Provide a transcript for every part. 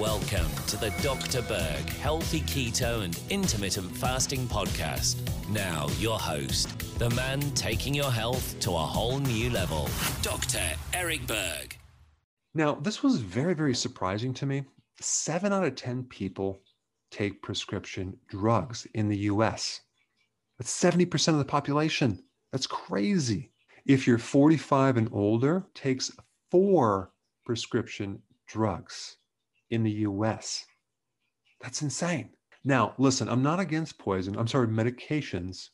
Welcome to the Dr. Berg Healthy Keto and Intermittent Fasting Podcast. Now, your host, the man taking your health to a whole new level, Dr. Eric Berg. Now, this was very, very surprising to me. Seven out of 10 people take prescription drugs in the US. That's 70% of the population. That's crazy. If you're 45 and older, takes four prescription drugs in the US. That's insane. Now, listen, I'm not against poison. I'm sorry, medications,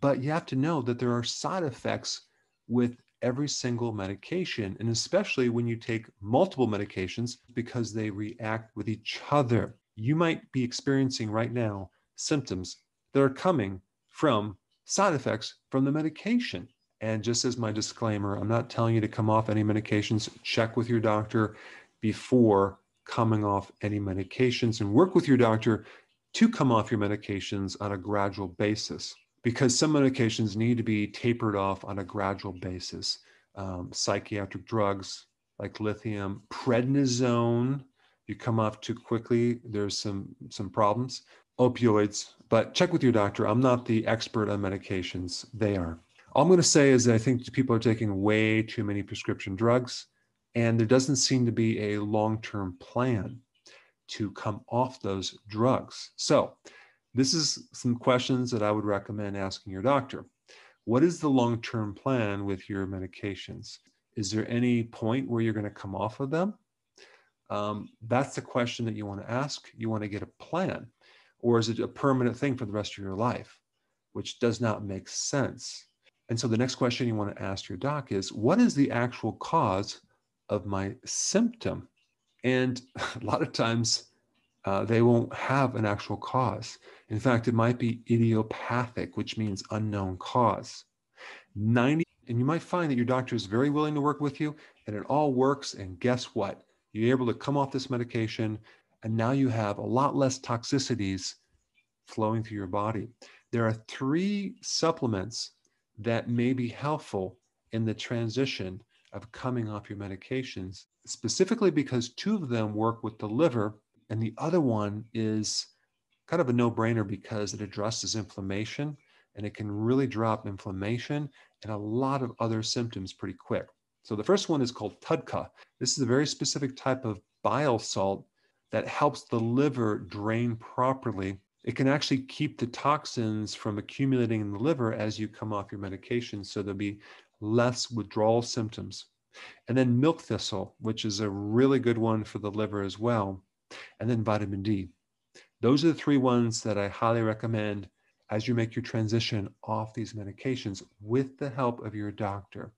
but you have to know that there are side effects with every single medication, and especially when you take multiple medications because they react with each other. You might be experiencing right now symptoms that are coming from side effects from the medication. And just as my disclaimer, I'm not telling you to come off any medications. Check with your doctor before coming off any medications and work with your doctor to come off your medications on a gradual basis because some medications need to be tapered off on a gradual basis. Um, psychiatric drugs like lithium, prednisone, you come off too quickly, there's some some problems. Opioids, but check with your doctor. I'm not the expert on medications; they are. All I'm going to say is that I think people are taking way too many prescription drugs and there doesn't seem to be a long term plan to come off those drugs. So, this is some questions that I would recommend asking your doctor. What is the long term plan with your medications? Is there any point where you're going to come off of them? Um, that's the question that you want to ask. You want to get a plan. Or is it a permanent thing for the rest of your life, which does not make sense? And so the next question you want to ask your doc is what is the actual cause of my symptom. And a lot of times uh, they won't have an actual cause. In fact, it might be idiopathic, which means unknown cause. 90, and you might find that your doctor is very willing to work with you and it all works. And guess what? You're able to come off this medication and now you have a lot less toxicities flowing through your body. There are three supplements that may be helpful in the transition of coming off your medications, specifically because two of them work with the liver, and the other one is kind of a no brainer because it addresses inflammation and it can really drop inflammation and a lot of other symptoms pretty quick. So, the first one is called TUDCA. This is a very specific type of bile salt that helps the liver drain properly. It can actually keep the toxins from accumulating in the liver as you come off your medication. So, there'll be less withdrawal symptoms. And then milk thistle, which is a really good one for the liver as well. And then vitamin D. Those are the three ones that I highly recommend as you make your transition off these medications with the help of your doctor.